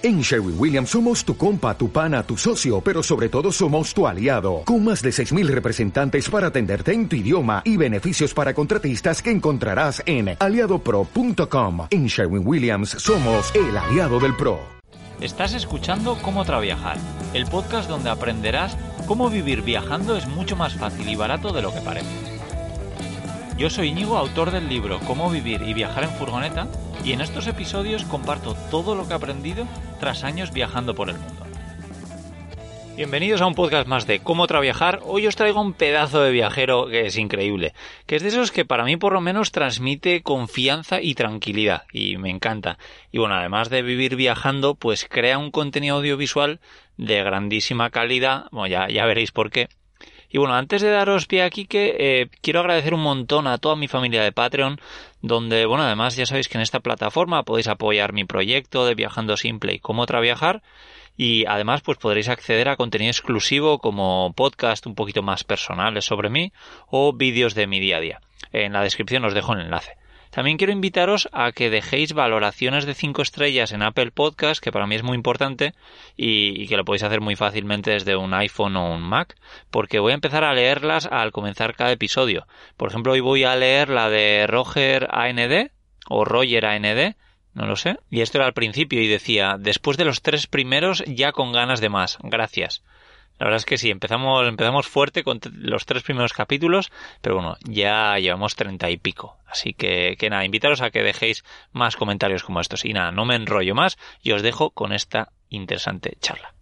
En Sherwin Williams somos tu compa, tu pana, tu socio, pero sobre todo somos tu aliado, con más de 6.000 representantes para atenderte en tu idioma y beneficios para contratistas que encontrarás en aliadopro.com. En Sherwin Williams somos el aliado del PRO. Estás escuchando Cómo Traviajar, el podcast donde aprenderás cómo vivir viajando es mucho más fácil y barato de lo que parece. Yo soy Íñigo, autor del libro Cómo vivir y viajar en furgoneta y en estos episodios comparto todo lo que he aprendido tras años viajando por el mundo. Bienvenidos a un podcast más de Cómo Traviajar. Hoy os traigo un pedazo de viajero que es increíble, que es de esos que para mí por lo menos transmite confianza y tranquilidad, y me encanta. Y bueno, además de vivir viajando, pues crea un contenido audiovisual de grandísima calidad, bueno, ya, ya veréis por qué, y bueno, antes de daros pie aquí, que eh, quiero agradecer un montón a toda mi familia de Patreon, donde, bueno, además ya sabéis que en esta plataforma podéis apoyar mi proyecto de Viajando Simple y cómo traviajar. Y además, pues podréis acceder a contenido exclusivo como podcast un poquito más personales sobre mí o vídeos de mi día a día. En la descripción os dejo el enlace. También quiero invitaros a que dejéis valoraciones de 5 estrellas en Apple Podcast, que para mí es muy importante y, que lo podéis hacer muy fácilmente desde un iPhone o un Mac, porque voy a empezar a leerlas al comenzar cada episodio. Por ejemplo, hoy voy a leer la de Roger AND o Roger AND, no lo sé. Y esto era al principio y decía, después de los tres primeros ya con ganas de más. Gracias. La verdad es que sí, empezamos, empezamos fuerte con los tres primeros capítulos, pero bueno, ya llevamos treinta y pico. Así que, que nada, invitaros a que dejéis más comentarios como estos. Y nada, no me enrollo más y os dejo con esta interesante charla.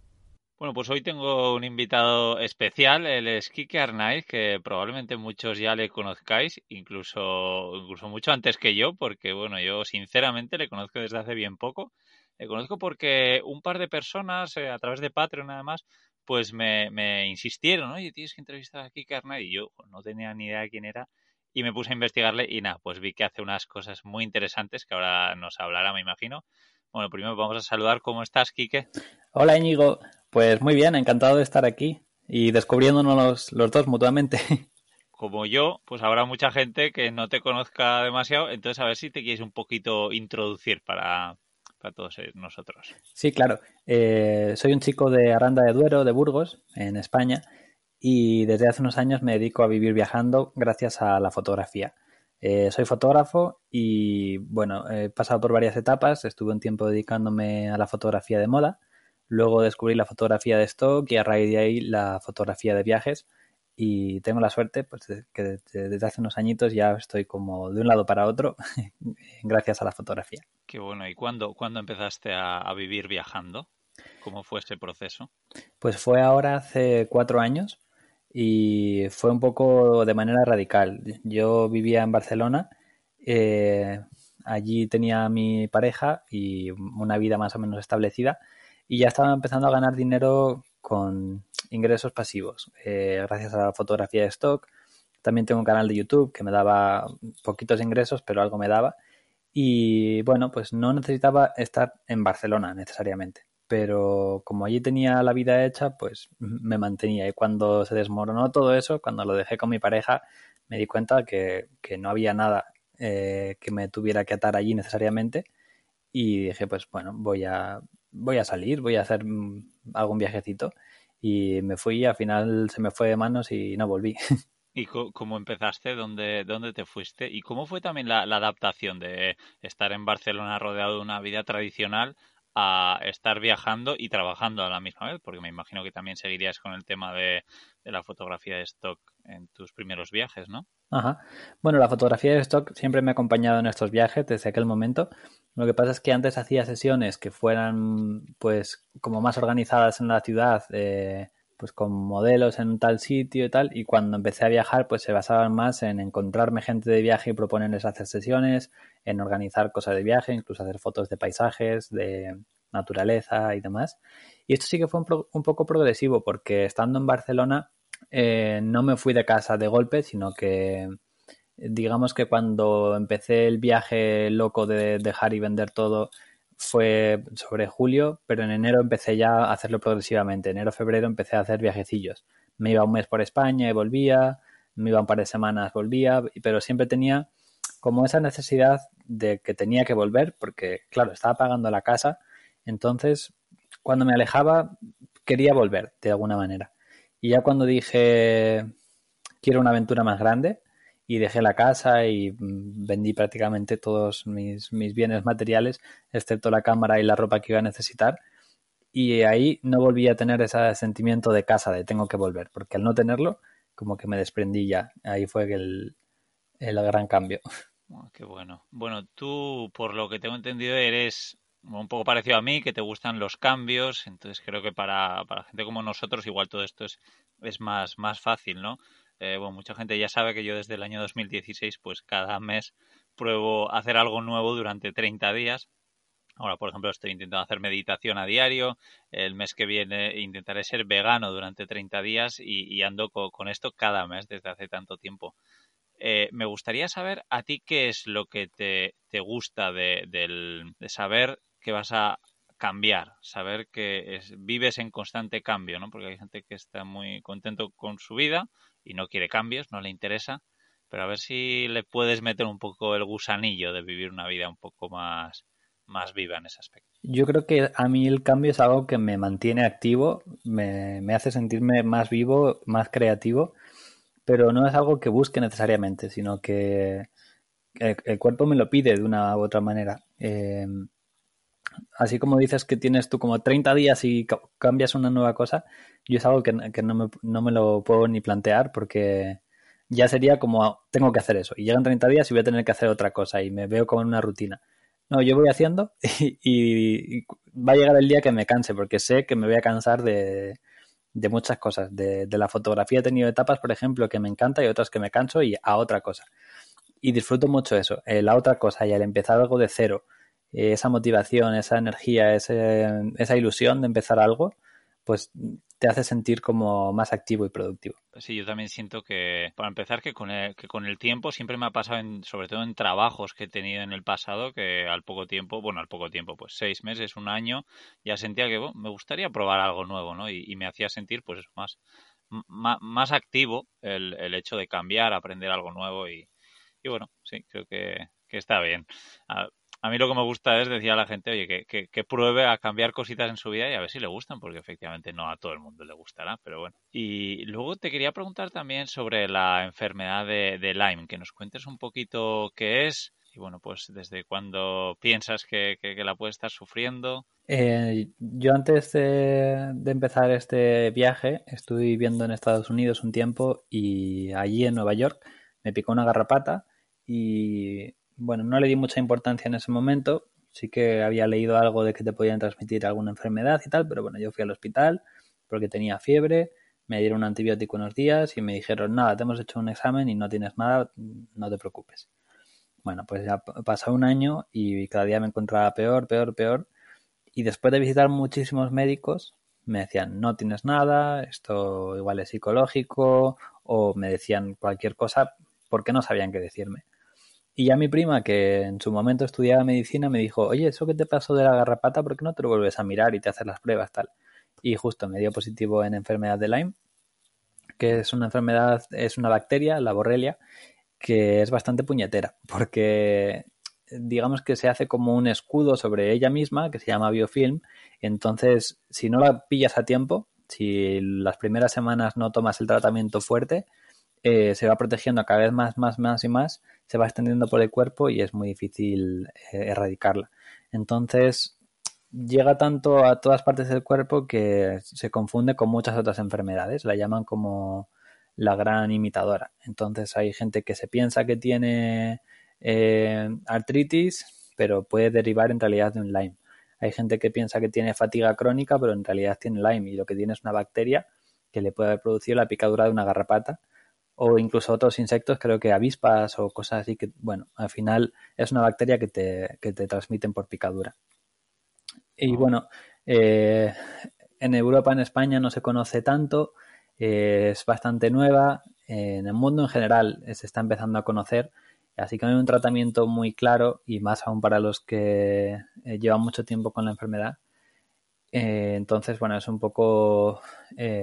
Bueno, pues hoy tengo un invitado especial, el es Kike que probablemente muchos ya le conozcáis, incluso, incluso mucho antes que yo, porque bueno, yo sinceramente le conozco desde hace bien poco. Le conozco porque un par de personas, eh, a través de Patreon además, pues me, me insistieron, oye, tienes que entrevistar a Kike y yo no tenía ni idea de quién era y me puse a investigarle y nada, pues vi que hace unas cosas muy interesantes que ahora nos hablará, me imagino. Bueno, primero vamos a saludar, ¿cómo estás, Quique? Hola, Íñigo. Pues muy bien, encantado de estar aquí y descubriéndonos los, los dos mutuamente. Como yo, pues habrá mucha gente que no te conozca demasiado, entonces a ver si te quieres un poquito introducir para, para todos nosotros. Sí, claro. Eh, soy un chico de Aranda de Duero, de Burgos, en España, y desde hace unos años me dedico a vivir viajando gracias a la fotografía. Eh, soy fotógrafo y bueno, he pasado por varias etapas. Estuve un tiempo dedicándome a la fotografía de moda, luego descubrí la fotografía de stock y a raíz de ahí la fotografía de viajes y tengo la suerte pues, que desde hace unos añitos ya estoy como de un lado para otro gracias a la fotografía. Qué bueno. ¿Y cuándo, cuándo empezaste a, vivir viajando? ¿Cómo fue ese proceso? Pues fue ahora hace cuatro años y fue un poco de manera radical. Yo vivía en Barcelona, eh, allí tenía mi pareja y una vida más o menos establecida y ya estaba empezando a ganar dinero con ingresos pasivos, eh, gracias a la fotografía de stock. También tengo un canal de YouTube que me daba poquitos ingresos, pero algo me daba. Y bueno, pues no necesitaba estar en Barcelona necesariamente. Pero como allí tenía la vida hecha, pues me mantenía. Y cuando se desmoronó todo eso, cuando lo dejé con mi pareja, me di cuenta que, no había nada eh, que me tuviera que atar allí necesariamente. Y dije, pues bueno, voy a, voy a salir, voy a hacer mm, algún viajecito y me fui al final se me fue de manos y no volví. ¿Y cómo empezaste? ¿Dónde, ¿Dónde te fuiste? ¿Y cómo fue también la, adaptación de estar en Barcelona rodeado de una vida tradicional a estar viajando y trabajando a la misma vez? Porque me imagino que también seguirías con el tema de, de la fotografía de stock en tus primeros viajes, ¿no? Ajá. Bueno, la fotografía de stock siempre me ha acompañado en estos viajes desde aquel momento. Lo que pasa es que antes hacía sesiones que fueran, pues, como más organizadas en la ciudad, eh, pues con modelos en tal sitio y tal. Y cuando empecé a viajar, pues se basaban más en encontrarme gente de viaje y proponerles hacer sesiones, en organizar cosas de viaje, incluso hacer fotos de paisajes, de naturaleza y demás. Y esto sí que fue un, un poco progresivo, porque estando en Barcelona eh, no me fui de casa de golpe, sino que digamos que cuando empecé el viaje loco de dejar y vender todo fue sobre julio, pero en enero empecé ya a hacerlo progresivamente. Enero, febrero empecé a hacer viajecillos. Me iba un mes por España y volvía, me iba un par de semanas, volvía, pero siempre tenía como esa necesidad de que tenía que volver, porque claro, estaba pagando la casa, Entonces, cuando me alejaba, quería volver de alguna manera. Y ya cuando dije, quiero una aventura más grande, y dejé la casa y mm, vendí prácticamente todos mis, mis, bienes materiales, excepto la cámara y la ropa que iba a necesitar. Y ahí no volví a tener ese sentimiento de casa, de tengo que volver, porque al no tenerlo, como que me desprendí ya. Ahí fue el, el gran cambio. Oh, qué bueno. Bueno, tú, por lo que tengo entendido, eres un poco parecido a mí, que te gustan los cambios, entonces creo que para, para gente como nosotros igual todo esto es, es más, más fácil, ¿no? Eh, bueno, mucha gente ya sabe que yo desde el año 2016, pues cada mes pruebo hacer algo nuevo durante 30 días. Ahora, por ejemplo, estoy intentando hacer meditación a diario. El mes que viene intentaré ser vegano durante 30 días y, ando con, esto cada mes desde hace tanto tiempo. Eh, me gustaría saber a ti qué es lo que te, te gusta de, de, saber que vas a cambiar, saber que vives en constante cambio, ¿no? Porque hay gente que está muy contento con su vida y no quiere cambios, no le interesa, pero a ver si le puedes meter un poco el gusanillo de vivir una vida un poco más, más viva en ese aspecto. Yo creo que a mí el cambio es algo que me mantiene activo, me, hace sentirme más vivo, más creativo, pero no es algo que busque necesariamente, sino que el, cuerpo me lo pide de una u otra manera. Eh, así como dices que tienes tú como 30 días y cambias una nueva cosa, yo es algo que, no, me, no, me, lo puedo ni plantear porque ya sería como, tengo que hacer eso. Y llegan 30 días y voy a tener que hacer otra cosa y me veo como en una rutina. No, yo voy haciendo y, va a llegar el día que me canse porque sé que me voy a cansar de, de muchas cosas. De, de, la fotografía he tenido etapas, por ejemplo, que me encanta y otras que me canso y a otra cosa. Y disfruto mucho eso, eh, la otra cosa y al empezar algo de cero eh, esa motivación, esa energía, esa ilusión de empezar algo, pues te hace sentir como más activo y productivo. Sí, yo también siento que, para empezar, que con el, que con el tiempo siempre me ha pasado, en, sobre todo en trabajos que he tenido en el pasado, que al poco tiempo, bueno, al poco tiempo, pues seis meses, un año, ya sentía que me gustaría probar algo nuevo, ¿no? Y, me hacía sentir, pues más, más, activo el, el, hecho de cambiar, aprender algo nuevo y, y bueno, sí, creo que, que está bien. Ah, a mí lo que me gusta es decir a la gente, oye, que, pruebe a cambiar cositas en su vida y a ver si le gustan, porque efectivamente no a todo el mundo le gustará, pero bueno. Y luego te quería preguntar también sobre la enfermedad de, Lyme, que nos cuentes un poquito qué es y bueno, pues desde cuándo piensas que, la puedes estar sufriendo. Eh, yo antes de, de, empezar este viaje estuve viviendo en Estados Unidos un tiempo y allí en Nueva York me picó una garrapata y bueno, no le di mucha importancia en ese momento. Sí que había leído algo de que te podían transmitir alguna enfermedad y tal, pero bueno, yo fui al hospital porque tenía fiebre, me dieron un antibiótico unos días y me dijeron, nada, te hemos hecho un examen y no tienes nada, no te preocupes. Bueno, pues ya pasó un año y cada día me encontraba peor, peor, peor. Y después de visitar muchísimos médicos, me decían, no tienes nada, esto igual es psicológico, o me decían cualquier cosa porque no sabían qué decirme. Y ya mi prima, que en su momento estudiaba medicina, me dijo, oye, eso que te pasó de la garrapata, ¿por qué no te lo vuelves a mirar y te haces las pruebas tal? Y justo me dio positivo en enfermedad de Lyme, que es una enfermedad, es una bacteria, la borrelia, que es bastante puñetera, porque digamos que se hace como un escudo sobre ella misma, que se llama biofilm, entonces si no la pillas a tiempo, si las primeras semanas no tomas el tratamiento fuerte, eh, se va protegiendo cada vez más, más, más y más, se va extendiendo por el cuerpo y es muy difícil eh, erradicarla. Entonces, llega tanto a todas partes del cuerpo que se confunde con muchas otras enfermedades, la llaman como la gran imitadora. Entonces hay gente que se piensa que tiene eh, artritis, pero puede derivar en realidad de un Lyme. Hay gente que piensa que tiene fatiga crónica, pero en realidad tiene Lyme y lo que tiene es una bacteria que le puede haber producido la picadura de una garrapata o incluso otros insectos, creo que avispas o cosas así que, bueno, al final es una bacteria que te, que te transmiten por picadura. Y ah. bueno, eh, en Europa, en España no se conoce tanto, eh, es bastante nueva, en el mundo en general se está empezando a conocer, así que no hay un tratamiento muy claro y más aún para los que eh, llevan mucho tiempo con la enfermedad. entonces, bueno, es un poco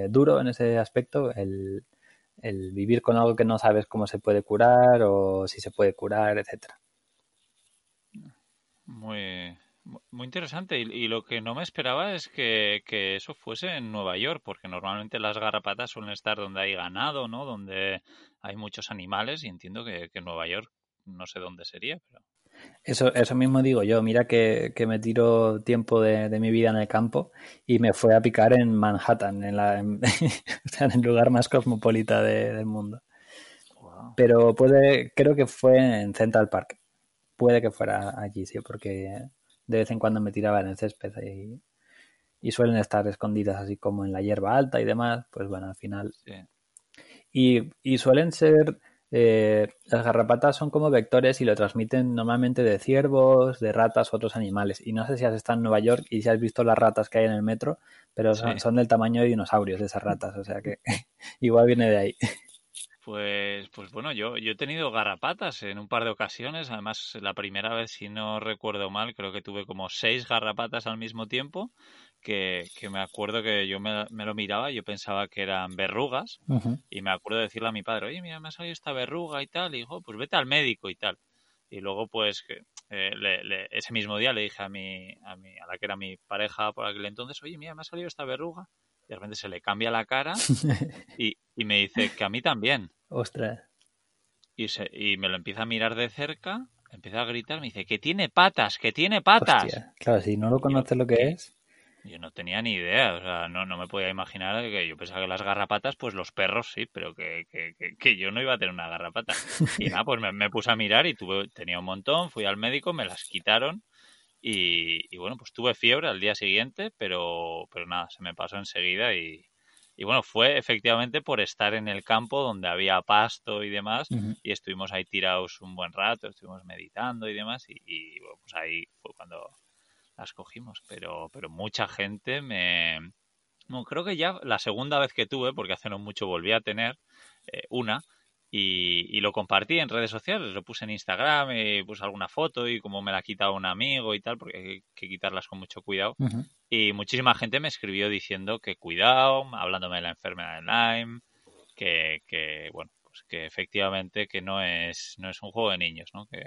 duro en ese aspecto el, el vivir con algo que no sabes cómo se puede curar o si se puede curar, etcétera. Muy, Muy interesante. Y, lo que no me esperaba es que, eso fuese en Nueva York, porque normalmente las garrapatas suelen estar donde hay ganado, ¿no? Donde hay muchos animales y entiendo que, que Nueva York no sé dónde sería, pero... Eso, eso mismo digo yo. Mira que, me tiro tiempo de, mi vida en el campo y me fue a picar en Manhattan, en, la, en, el lugar más cosmopolita del mundo. Pero puede, creo que fue en Central Park. Puede que fuera allí, sí, porque de vez en cuando me tiraba en el césped y, y suelen estar escondidas así como en la hierba alta y demás. Pues bueno, al final. Y, y suelen ser eh, las garrapatas son como vectores y lo transmiten normalmente de ciervos, de ratas u otros animales. Y no sé si has estado en Nueva York y si has visto las ratas que hay en el metro, pero son, del tamaño de dinosaurios esas ratas, o sea que igual viene de ahí. Pues, pues bueno, yo, yo he tenido garrapatas en un par de ocasiones. Además, la primera vez, si no recuerdo mal, creo que tuve como seis garrapatas al mismo tiempo que, me acuerdo que yo me, lo miraba y yo pensaba que eran verrugas y me acuerdo de decirle a mi padre, oye, mira, me ha salido esta verruga y tal, y dijo, pues vete al médico y tal. Y luego, pues, eh, ese mismo día le dije a, mi, a, mi, a la que era mi pareja por aquel entonces, oye, mira, me ha salido esta verruga. Y de repente se le cambia la cara y, me dice que a mí también. Ostras. Y, se, y me lo empieza a mirar de cerca, empieza a gritar, me dice, que tiene patas, que tiene patas. Claro, si no lo conoces lo que es. Yo no tenía ni idea, o sea, no, no me podía imaginar que yo pensaba que las garrapatas, pues los perros sí, pero que, que, que, yo no iba a tener una garrapata. Y nada, pues me, puse a mirar y tuve, tenía un montón, fui al médico, me las quitaron y, y, bueno, pues tuve fiebre al día siguiente, pero, pero nada, se me pasó enseguida y, y bueno, fue efectivamente por estar en el campo donde había pasto y demás y estuvimos ahí tirados un buen rato, estuvimos meditando y demás y, y bueno, pues ahí fue cuando las cogimos, pero, pero mucha gente me... creo que ya la segunda vez que tuve, porque hace no mucho volví a tener eh, una, y, lo compartí en redes sociales, lo puse en Instagram y puse alguna foto y como me la ha quitado un amigo y tal, porque hay que quitarlas con mucho cuidado. Y muchísima gente me escribió diciendo que cuidado, hablándome de la enfermedad de Lyme, que, que bueno, pues que efectivamente que no es, no es un juego de niños, ¿no? Que,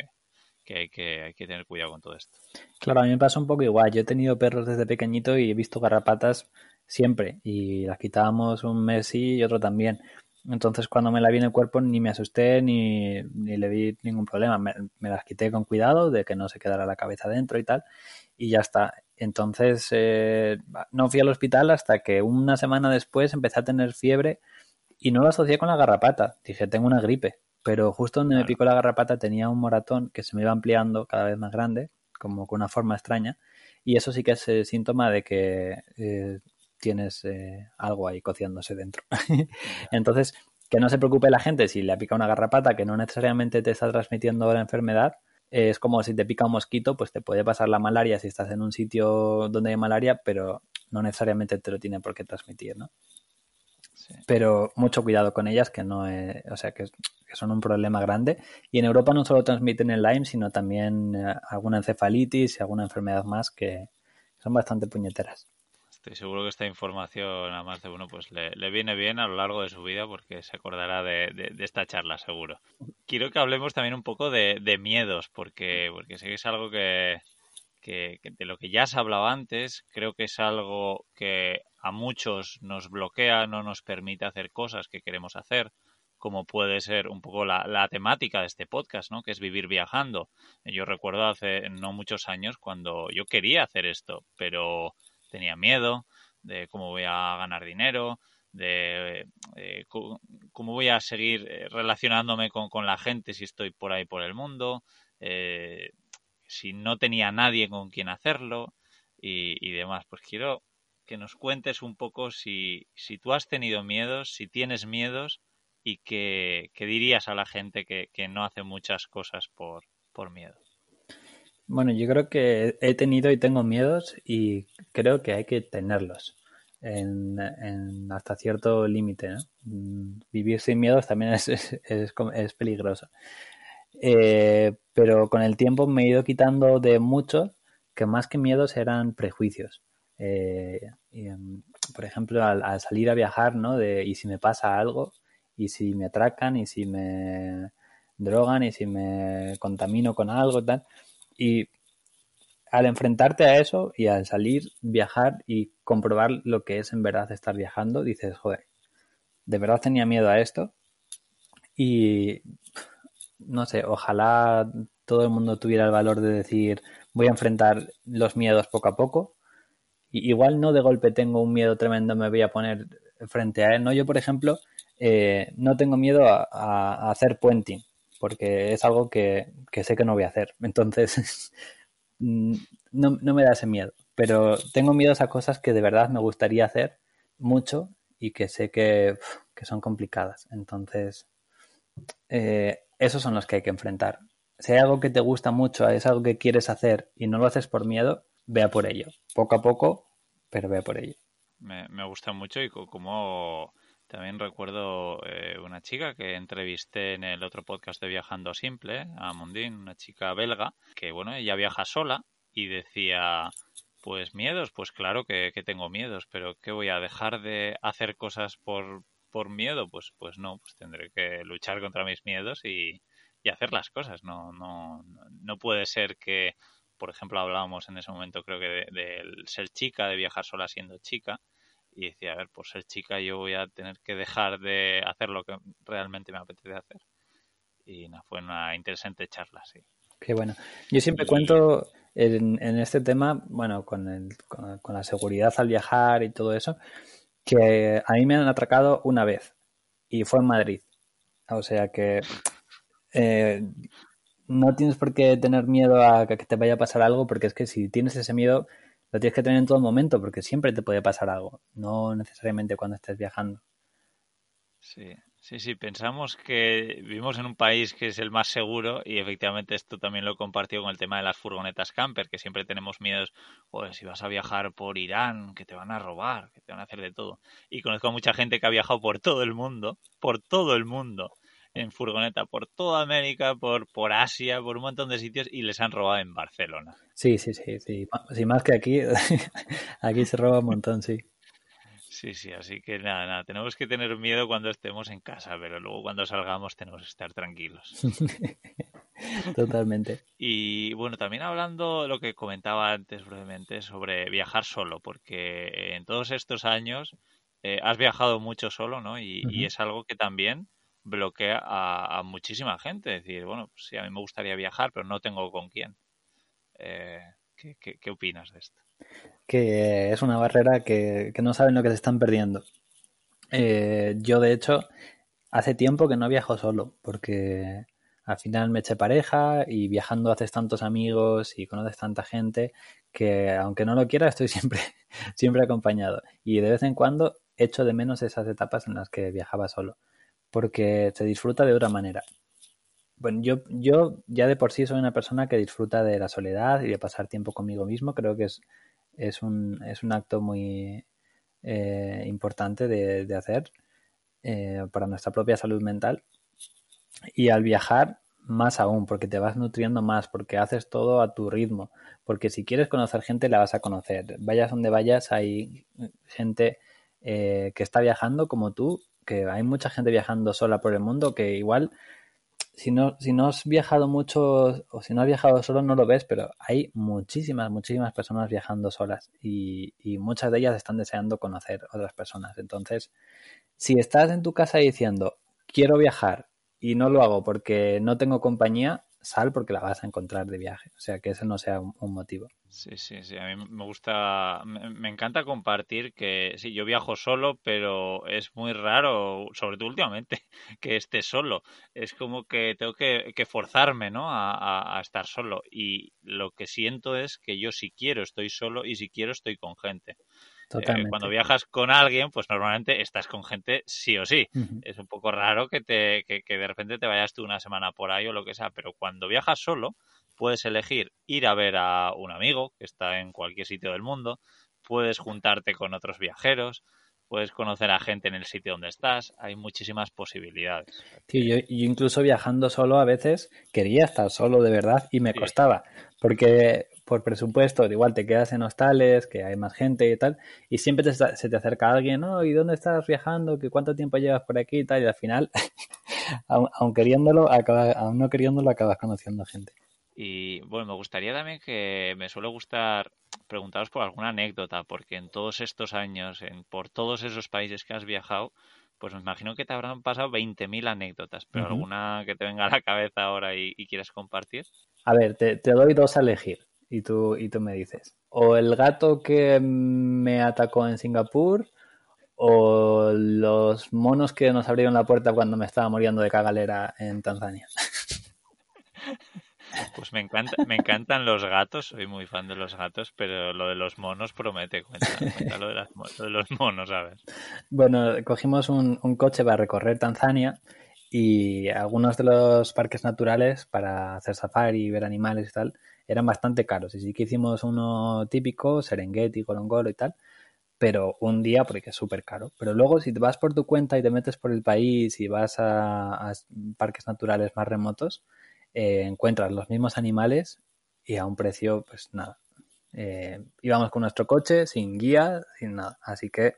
que hay, que tener cuidado con todo esto. Claro, a mí me pasa un poco igual. Yo he tenido perros desde pequeñito y he visto garrapatas siempre y las quitábamos un mes y otro también. Entonces cuando me la vi en el cuerpo ni me asusté ni, ni le vi ningún problema. Me, las quité con cuidado de que no se quedara la cabeza dentro y tal y ya está. Entonces eh, no fui al hospital hasta que una semana después empecé a tener fiebre y no lo asocié con la garrapata. Dije, tengo una gripe pero justo donde me picó la garrapata tenía un moratón que se me iba ampliando cada vez más grande, como con una forma extraña, y eso sí que es síntoma de que eh, tienes eh, algo ahí cociéndose dentro. Entonces, que no se preocupe la gente si le pica una garrapata que no necesariamente te está transmitiendo la enfermedad. Es como si te pica un mosquito, pues te puede pasar la malaria si estás en un sitio donde hay malaria, pero no necesariamente te lo tiene por qué transmitir, ¿no? Pero mucho cuidado con ellas, que no es, o sea, que, son un problema grande. Y en Europa no solo transmiten el Lyme, sino también eh, alguna encefalitis y alguna enfermedad más que son bastante puñeteras. Estoy seguro que esta información a más de uno pues le, viene bien a lo largo de su vida porque se acordará de, esta charla seguro. Quiero que hablemos también un poco de, miedos porque, porque sé que es algo que, que, de lo que ya se hablaba antes, creo que es algo que a muchos nos bloquea, no nos permite hacer cosas que queremos hacer, como puede ser un poco la, temática de este podcast, ¿no? Que es vivir viajando. Yo recuerdo hace no muchos años cuando yo quería hacer esto, pero tenía miedo de cómo voy a ganar dinero, de eh, cómo voy a seguir eh, relacionándome con, con, la gente si estoy por ahí por el mundo, eh, si no tenía nadie con quien hacerlo y, y demás. Pues quiero que nos cuentes un poco si, si tú has tenido miedos, si tienes miedos y que, dirías a la gente que, no hace muchas cosas por, miedo. Bueno, yo creo que he tenido y tengo miedos y creo que hay que tenerlos en, hasta cierto límite. Mm, vivir sin miedos también es, es, peligroso. Eh, pero con el tiempo me he ido quitando de muchos que más que miedos eran prejuicios. Eh, em, por ejemplo, al, salir a viajar, ¿no? Y si me pasa algo, y si me atracan, y si me drogan, y si me contamino con algo, tal. Y al enfrentarte a eso y al salir, viajar y comprobar lo que es en verdad estar viajando, dices, joder, de verdad tenía miedo a esto. Y no sé, ojalá todo el mundo tuviera el valor de decir, voy a enfrentar los miedos poco a poco. Y igual no de golpe tengo un miedo tremendo, me voy a poner frente a él. No, yo, por ejemplo, eh, no tengo miedo a, hacer puenting, porque es algo que, que, sé que no voy a hacer. Entonces, mm, no, no me da ese miedo. Pero tengo miedos a cosas que de verdad me gustaría hacer mucho y que sé que, que son complicadas. Entonces, eh, esos son los que hay que enfrentar. Si hay algo que te gusta mucho, es algo que quieres hacer y no lo haces por miedo, vea por ello. Poco a poco, pero vea por ello. Me, me gusta mucho y como también recuerdo eh, una chica que entrevisté en el otro podcast de Viajando Simple, a Mundín, una chica belga, que bueno, ella viaja sola y decía, pues miedos, pues claro que, tengo miedos, pero ¿qué voy a dejar de hacer cosas por, por miedo? Pues, pues no, pues tendré que luchar contra mis miedos y, y hacer las cosas. No, no, no puede ser que, por ejemplo, hablábamos en ese momento creo que del de ser chica, de viajar sola siendo chica, y decía, a ver, por ser chica yo voy a tener que dejar de hacer lo que realmente me apetece hacer. Y no, fue una interesante charla, sí. Qué bueno. Yo siempre cuento en, en, este tema, bueno, con, el, con, con, la seguridad al viajar y todo eso, que a mí me han atracado una vez y fue en Madrid. O sea que eh, no tienes por qué tener miedo a que te vaya a pasar algo, porque es que si tienes ese miedo, lo tienes que tener en todo momento, porque siempre te puede pasar algo, no necesariamente cuando estés viajando. Sí, sí, sí, pensamos que vivimos en un país que es el más seguro y efectivamente esto también lo compartió con el tema de las furgonetas camper, que siempre tenemos miedos, pues si vas a viajar por Irán, que te van a robar, que te van a hacer de todo. Y conozco a mucha gente que ha viajado por todo el mundo, por todo el mundo, en furgoneta por toda América, por, por Asia, por un montón de sitios y les han robado en Barcelona. Sí, sí, sí, sí. sí más que aquí, aquí se roba un montón, sí. Sí, sí, así que nada, nada, tenemos que tener miedo cuando estemos en casa, pero luego cuando salgamos tenemos que estar tranquilos. Totalmente. Y bueno, también hablando de lo que comentaba antes brevemente sobre viajar solo, porque en todos estos años eh, has viajado mucho solo, ¿no? Y, uh -huh. y es algo que también bloquea a, a, muchísima gente. Es decir, bueno, pues sí, a mí me gustaría viajar, pero no tengo con quién. Eh, ¿qué, qué, opinas de esto? Que es una barrera que, que no saben lo que se están perdiendo. Eh, yo, de hecho, hace tiempo que no viajo solo, porque al final me eché pareja y viajando haces tantos amigos y conoces tanta gente que aunque no lo quiera estoy siempre, siempre acompañado. Y de vez en cuando echo de menos esas etapas en las que viajaba solo porque se disfruta de otra manera. Bueno, yo, yo ya de por sí soy una persona que disfruta de la soledad y de pasar tiempo conmigo mismo. Creo que es, es, un, es un acto muy eh, importante de, de hacer eh, para nuestra propia salud mental. Y al viajar, más aún, porque te vas nutriendo más, porque haces todo a tu ritmo. Porque si quieres conocer gente, la vas a conocer. Vayas donde vayas, hay gente eh, que está viajando como tú que hay mucha gente viajando sola por el mundo que igual si no, si no has viajado mucho o si no has viajado solo no lo ves, pero hay muchísimas, muchísimas personas viajando solas y, y, muchas de ellas están deseando conocer otras personas. Entonces, si estás en tu casa diciendo quiero viajar y no lo hago porque no tengo compañía, sal porque la vas a encontrar de viaje. O sea, que ese no sea un, motivo. Sí, sí, sí. A mí me gusta, me, encanta compartir que sí, yo viajo solo, pero es muy raro, sobre todo últimamente, que esté solo. Es como que tengo que, forzarme, ¿no? A, a, a, estar solo. Y lo que siento es que yo si quiero estoy solo y si quiero estoy con gente. Eh, cuando viajas con alguien, pues normalmente estás con gente sí o sí. Uh -huh. Es un poco raro que, te, que, que, de repente te vayas tú una semana por ahí o lo que sea, pero cuando viajas solo, puedes elegir ir a ver a un amigo que está en cualquier sitio del mundo, puedes juntarte con otros viajeros, puedes conocer a gente en el sitio donde estás, hay muchísimas posibilidades. Sí, yo, yo, incluso viajando solo a veces quería estar solo de verdad y me sí. costaba, porque por presupuesto igual te quedas en hostales, que hay más gente y tal, y siempre te, se te acerca alguien, ¿no? ¿Y dónde estás viajando? ¿Qué ¿Cuánto tiempo llevas por aquí y tal? Y al final, aun, aun, queriéndolo, acaba, aún no queriéndolo, acabas conociendo gente. Y bueno, me gustaría también que me suele gustar preguntaros por alguna anécdota, porque en todos estos años, en, por todos esos países que has viajado, pues me imagino que te habrán pasado 20.000 anécdotas, pero alguna que te venga a la cabeza ahora y, quieras compartir. A ver, te, te, doy dos a elegir y tú, y tú me dices. O el gato que me atacó en Singapur o los monos que nos abrieron la puerta cuando me estaba muriendo de cagalera en Tanzania. Pues me encanta, me encantan los gatos, soy muy fan de los gatos, pero lo de los monos promete, cuenta, lo, de los monos, a ver. Bueno, cogimos un, coche para recorrer Tanzania y algunos de los parques naturales para hacer safari y ver animales y tal eran bastante caros. Y sí que hicimos uno típico, Serengeti, Golongolo y tal, pero un día porque es súper caro. Pero luego si te vas por tu cuenta y te metes por el país y vas a parques naturales más remotos, eh, encuentras los mismos animales y a un precio, pues nada. Eh, íbamos con nuestro coche, sin guía, sin nada. Así que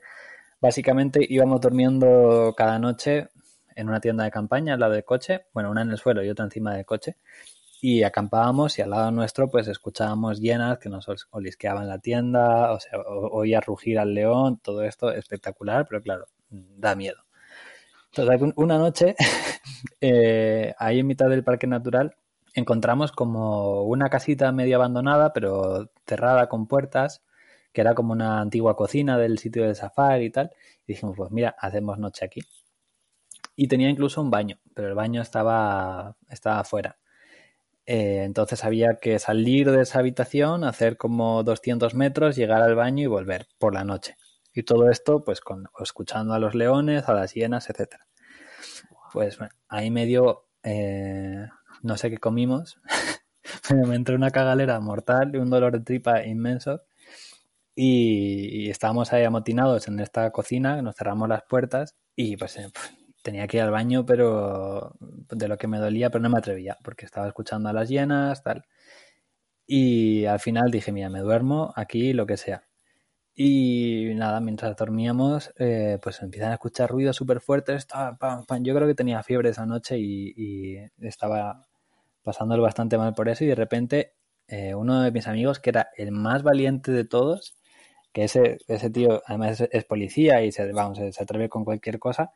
básicamente íbamos durmiendo cada noche en una tienda de campaña al lado del coche, bueno, una en el suelo y otra encima del coche, y acampábamos y al lado nuestro pues escuchábamos llenas que nos olisqueaban la tienda, o sea, oía rugir al león, todo esto espectacular, pero claro, da miedo. Entonces, una noche, eh, ahí en mitad del parque natural, encontramos como una casita medio abandonada, pero cerrada con puertas, que era como una antigua cocina del sitio de safari y tal. Y dijimos, pues mira, hacemos noche aquí. Y tenía incluso un baño, pero el baño estaba, estaba afuera. Eh, entonces había que salir de esa habitación, hacer como 200 metros, llegar al baño y volver por la noche. Y todo esto, pues, escuchando a los leones, a las hienas, etcétera. Pues bueno, ahí medio, eh, no sé qué comimos, me entró una cagalera mortal y un dolor de tripa inmenso. Y, estábamos ahí amotinados en esta cocina, nos cerramos las puertas y pues, eh, tenía que ir al baño, pero de lo que me dolía, pero no me atrevía, porque estaba escuchando a las hienas, tal. Y al final dije, mira, me duermo aquí, lo que sea. Y nada, mientras dormíamos, eh, pues empiezan a escuchar ruidos súper fuertes. Yo creo que tenía fiebre esa noche y, estaba pasándolo bastante mal por eso. Y de repente, eh, uno de mis amigos, que era el más valiente de todos, que ese, ese tío además es, policía y se, vamos, se atreve con cualquier cosa,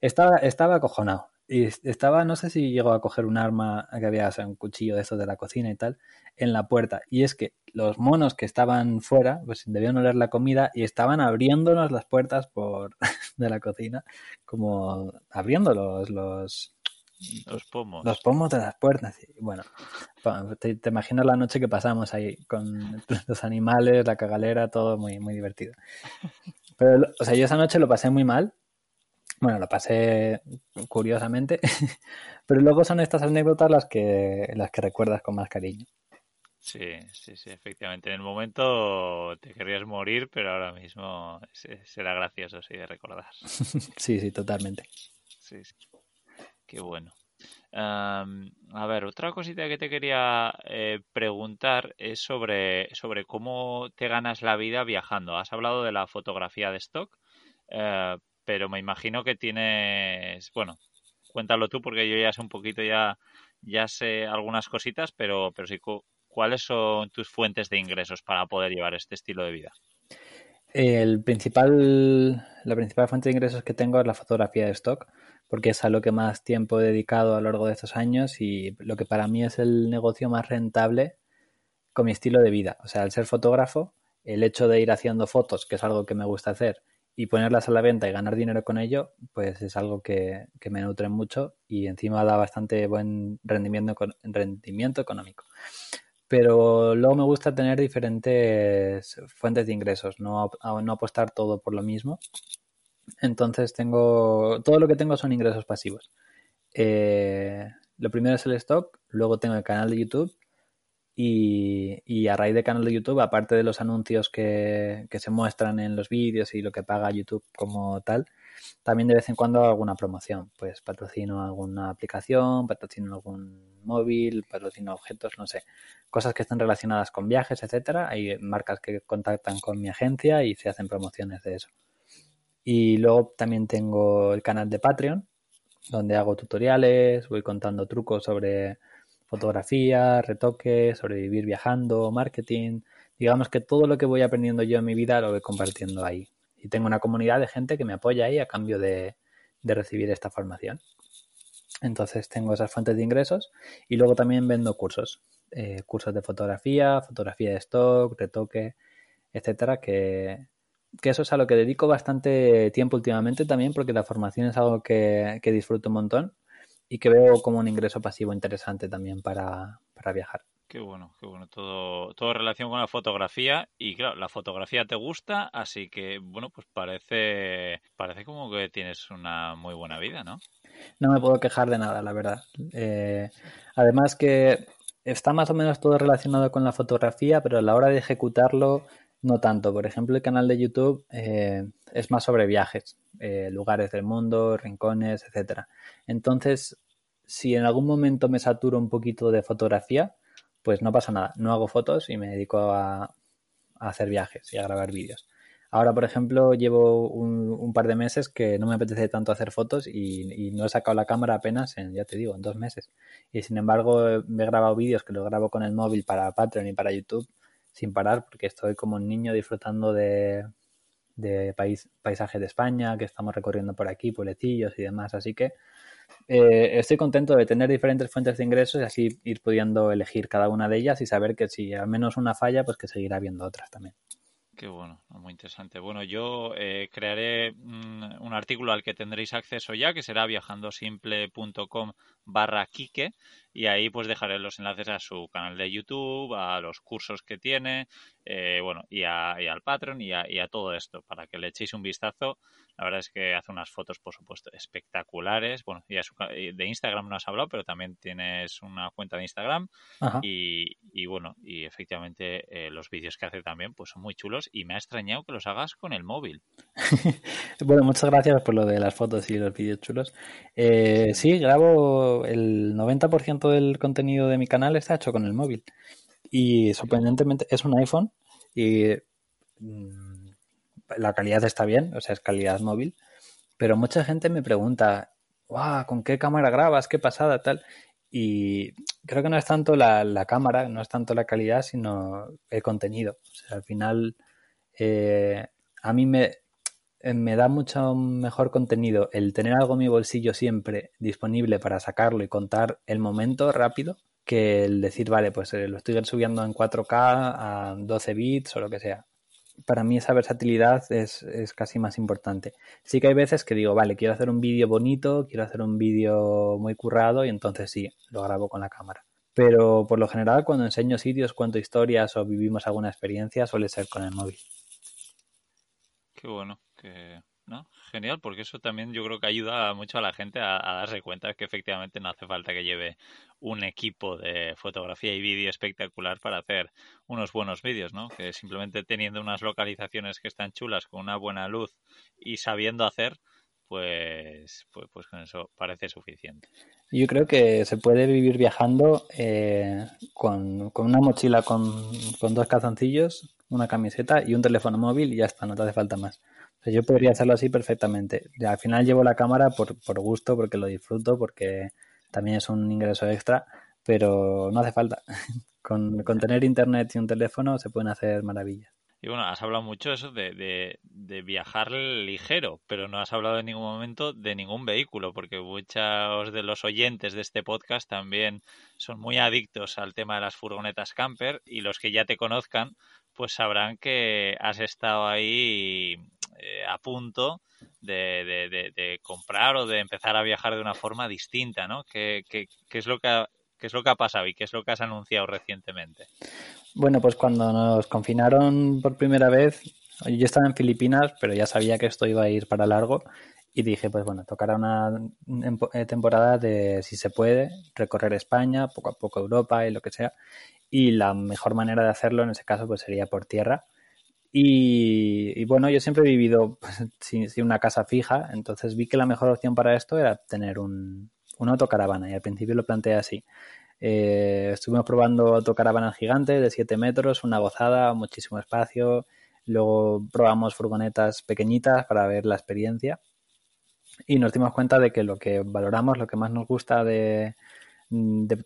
estaba, estaba acojonado. Y estaba, no sé si llegó a coger un arma que había, o sea, un cuchillo de estos de la cocina y tal, en la puerta. Y es que los monos que estaban fuera, pues debían oler la comida y estaban abriéndonos las puertas por de la cocina, como abriéndolos los, los pomos. Los pomos de las puertas. Bueno, te, te, imaginas la noche que pasamos ahí con los animales, la cagalera, todo muy, muy divertido. Pero, o sea, yo esa noche lo pasé muy mal bueno, lo pasé curiosamente, pero luego son estas anécdotas las que, las que recuerdas con más cariño. Sí, sí, sí, efectivamente. En el momento te querrías morir, pero ahora mismo será gracioso, sí, de recordar. sí, sí, totalmente. Sí, sí. Qué bueno. a ver, otra cosita que te quería eh, preguntar es sobre, sobre cómo te ganas la vida viajando. Has hablado de la fotografía de stock, eh, pero me imagino que tienes, bueno, cuéntalo tú porque yo ya sé un poquito, ya, ya sé algunas cositas, pero, pero sí, ¿cuáles son tus fuentes de ingresos para poder llevar este estilo de vida? El principal, la principal fuente de ingresos que tengo es la fotografía de stock, porque es a lo que más tiempo he dedicado a lo largo de estos años y lo que para mí es el negocio más rentable con mi estilo de vida. O sea, al ser fotógrafo, el hecho de ir haciendo fotos, que es algo que me gusta hacer, y ponerlas a la venta y ganar dinero con ello, pues es algo que, me nutre mucho y encima da bastante buen rendimiento, rendimiento económico. Pero luego me gusta tener diferentes fuentes de ingresos, no, no apostar todo por lo mismo. Entonces tengo, todo lo que tengo son ingresos pasivos. Eh, lo primero es el stock, luego tengo el canal de YouTube y, a raíz de canal de YouTube, aparte de los anuncios que, se muestran en los vídeos y lo que paga YouTube como tal, también de vez en cuando alguna promoción. Pues patrocino alguna aplicación, patrocino algún móvil, patrocino objetos, no sé, cosas que estén relacionadas con viajes, etcétera. Hay marcas que contactan con mi agencia y se hacen promociones de eso. Y luego también tengo el canal de Patreon, donde hago tutoriales, voy contando trucos sobre fotografía, retoque, sobrevivir viajando, marketing. Digamos que todo lo que voy aprendiendo yo en mi vida lo voy compartiendo ahí. Y tengo una comunidad de gente que me apoya ahí a cambio de, recibir esta formación. Entonces tengo esas fuentes de ingresos y luego también vendo cursos. Eh, cursos de fotografía, fotografía de stock, retoque, etcétera, que, eso es a lo que dedico bastante tiempo últimamente también, porque la formación es algo que, disfruto un montón y que veo como un ingreso pasivo interesante también para, para viajar. Qué bueno, qué bueno. Todo, todo en relación con la fotografía. Y claro, la fotografía te gusta, así que, bueno, pues parece, parece como que tienes una muy buena vida, ¿no? No me puedo quejar de nada, la verdad. Eh, además que está más o menos todo relacionado con la fotografía, pero a la hora de ejecutarlo no tanto. Por ejemplo, el canal de YouTube eh, es más sobre viajes, eh, lugares del mundo, rincones, etcétera. Entonces, si en algún momento me saturo un poquito de fotografía, pues no pasa nada. No hago fotos y me dedico a, hacer viajes y a grabar vídeos. Ahora, por ejemplo, llevo un, par de meses que no me apetece tanto hacer fotos y, no he sacado la cámara apenas en, ya te digo, en dos meses. Y sin embargo, me he grabado vídeos que los grabo con el móvil para Patreon y para YouTube sin parar porque estoy como un niño disfrutando de, de país, paisajes de España, que estamos recorriendo por aquí, pueblecillos y demás. Así que eh, estoy contento de tener diferentes fuentes de ingresos y así ir pudiendo elegir cada una de ellas y saber que si al menos una falla, pues que seguirá habiendo otras también. Qué bueno, muy interesante. Bueno, yo eh, crearé mm, un artículo al que tendréis acceso ya, que será viajandosimple.com barra Kike, y ahí pues dejaré los enlaces a su canal de YouTube, a los cursos que tiene, eh, bueno, y, al Patreon y a, y a, todo esto, para que le echéis un vistazo la verdad es que hace unas fotos, por supuesto, espectaculares. Bueno, ya de Instagram no has hablado, pero también tienes una cuenta de Instagram. Y, bueno, y efectivamente eh, los vídeos que hace también pues son muy chulos y me ha extrañado que los hagas con el móvil. bueno, muchas gracias por lo de las fotos y los vídeos chulos. Eh, sí, grabo el 90% del contenido de mi canal está hecho con el móvil. Y sorprendentemente es un iPhone y... Mm, la calidad está bien, o sea, es calidad móvil, pero mucha gente me pregunta, wow, ¿con qué cámara grabas? ¿Qué pasada? Tal. Y creo que no es tanto la, cámara, no es tanto la calidad, sino el contenido. O sea, al final, eh, a mí me, eh, me da mucho mejor contenido el tener algo en mi bolsillo siempre disponible para sacarlo y contar el momento rápido que el decir, vale, pues eh, lo estoy subiendo en 4K a 12 bits o lo que sea para mí esa versatilidad es, casi más importante. Sí que hay veces que digo, vale, quiero hacer un vídeo bonito, quiero hacer un vídeo muy currado y entonces sí, lo grabo con la cámara. Pero por lo general cuando enseño sitios, cuento historias o vivimos alguna experiencia suele ser con el móvil. Qué bueno, que ¿no? Genial, porque eso también yo creo que ayuda mucho a la gente a, darse cuenta que efectivamente no hace falta que lleve un equipo de fotografía y vídeo espectacular para hacer unos buenos vídeos, ¿no? Que simplemente teniendo unas localizaciones que están chulas, con una buena luz y sabiendo hacer, pues, pues, pues con eso parece suficiente. Yo creo que se puede vivir viajando eh, con, con, una mochila con, con dos calzoncillos, una camiseta y un teléfono móvil y ya está, no te hace falta más yo podría hacerlo así perfectamente. Al final llevo la cámara por, por gusto, porque lo disfruto, porque también es un ingreso extra, pero no hace falta. Con, con tener internet y un teléfono se pueden hacer maravillas. Y bueno, has hablado mucho eso de, de, viajar ligero, pero no has hablado en ningún momento de ningún vehículo, porque muchos de los oyentes de este podcast también son muy adictos al tema de las furgonetas camper y los que ya te conozcan, pues sabrán que has estado ahí eh, a punto de, comprar o de empezar a viajar de una forma distinta, ¿no? ¿Qué, es lo que ha, es lo que ha pasado y qué es lo que has anunciado recientemente? Bueno, pues cuando nos confinaron por primera vez, yo estaba en Filipinas, pero ya sabía que esto iba a ir para largo y dije, pues bueno, tocará una eh, temporada de, si se puede, recorrer España, poco a poco Europa y lo que sea. Y la mejor manera de hacerlo en ese caso pues sería por tierra y, bueno, yo siempre he vivido sin, una casa fija, entonces vi que la mejor opción para esto era tener un, una autocaravana y al principio lo planteé así. Eh, estuvimos probando autocaravanas gigantes de 7 metros, una gozada, muchísimo espacio. Luego probamos furgonetas pequeñitas para ver la experiencia y nos dimos cuenta de que lo que valoramos, lo que más nos gusta de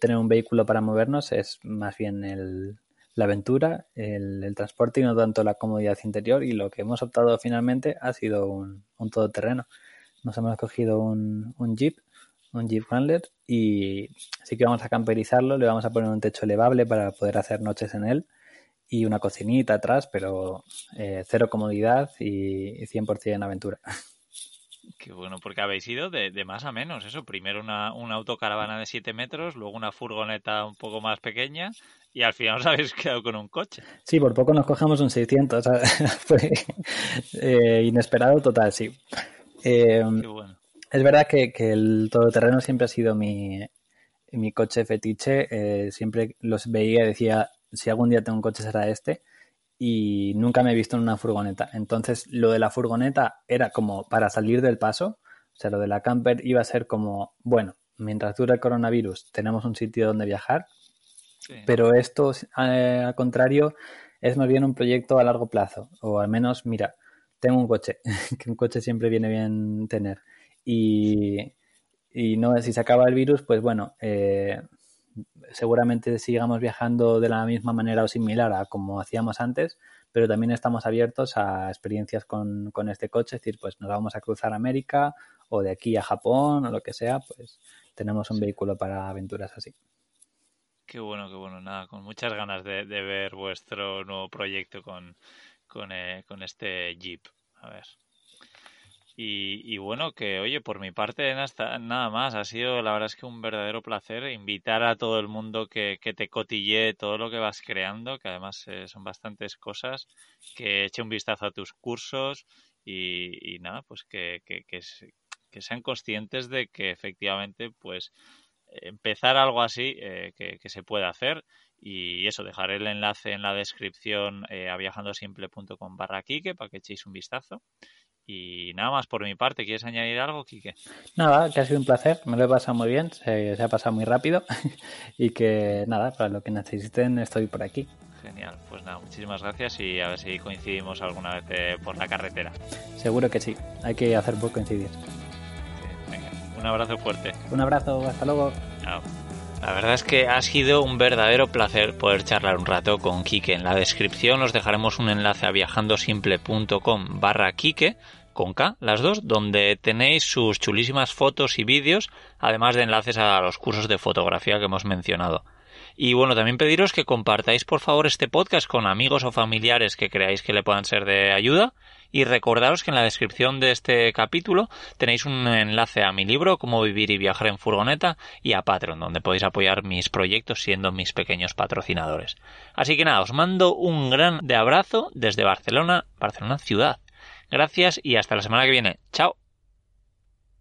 tener un vehículo para movernos es más bien el, la aventura, el, transporte y no tanto la comodidad interior. Y lo que hemos optado finalmente ha sido un, un todoterreno. Nos hemos cogido un, un Jeep, un Jeep Wrangler, y así que vamos a camperizarlo. Le vamos a poner un techo elevable para poder hacer noches en él y una cocinita atrás, pero eh, cero comodidad y, y 100% aventura. Qué bueno, porque habéis ido de, más a menos, eso. Primero una, una, autocaravana de 7 metros, luego una furgoneta un poco más pequeña y al final os habéis quedado con un coche. Sí, por poco nos cogemos un 600. Fue eh, inesperado total, sí. Eh, Qué bueno. Es verdad que, que, el todoterreno siempre ha sido mi, mi coche fetiche. Eh, siempre los veía y decía, si algún día tengo un coche será este y nunca me he visto en una furgoneta. Entonces, lo de la furgoneta era como para salir del paso. O sea, lo de la camper iba a ser como, bueno, mientras dura el coronavirus, tenemos un sitio donde viajar. Pero esto, eh, al contrario, es más bien un proyecto a largo plazo. O al menos, mira, tengo un coche, que un coche siempre viene bien tener. Y, y no, si se acaba el virus, pues bueno, eh, seguramente sigamos viajando de la misma manera o similar a como hacíamos antes, pero también estamos abiertos a experiencias con, con este coche, es decir, pues nos vamos a cruzar América o de aquí a Japón o lo que sea, pues tenemos un vehículo para aventuras así. Qué bueno, qué bueno, nada, con muchas ganas de, ver vuestro nuevo proyecto con, con, eh, con este Jeep. A ver. Y, bueno, que oye, por mi parte nada más, ha sido la verdad es que un verdadero placer invitar a todo el mundo que, que te cotille todo lo que vas creando, que además eh, son bastantes cosas, que eche un vistazo a tus cursos y, nada, pues que, que, que, sean conscientes de que efectivamente pues empezar algo así eh, que, se puede hacer y eso, dejaré el enlace en la descripción eh, a viajandosimple.com barra Kike para que echéis un vistazo. Y nada más por mi parte, ¿quieres añadir algo, Quique? Nada, que ha sido un placer, me lo he pasado muy bien, se, ha pasado muy rápido y que nada, para lo que necesiten estoy por aquí. Genial, pues nada, muchísimas gracias y a ver si coincidimos alguna vez eh, por la carretera. Seguro que sí, hay que hacer por coincidir. Un abrazo fuerte. Un abrazo, hasta luego. Chao. La verdad es que ha sido un verdadero placer poder charlar un rato con Kike. En la descripción os dejaremos un enlace a viajandosimple.com barra Kike con K, las dos, donde tenéis sus chulísimas fotos y vídeos, además de enlaces a los cursos de fotografía que hemos mencionado. Y bueno, también pediros que compartáis por favor este podcast con amigos o familiares que creáis que le puedan ser de ayuda y recordaros que en la descripción de este capítulo tenéis un enlace a mi libro Cómo vivir y viajar en furgoneta y a Patreon, donde podéis apoyar mis proyectos siendo mis pequeños patrocinadores. Así que nada, os mando un gran abrazo desde Barcelona, Barcelona ciudad. Gracias y hasta la semana que viene. Chao.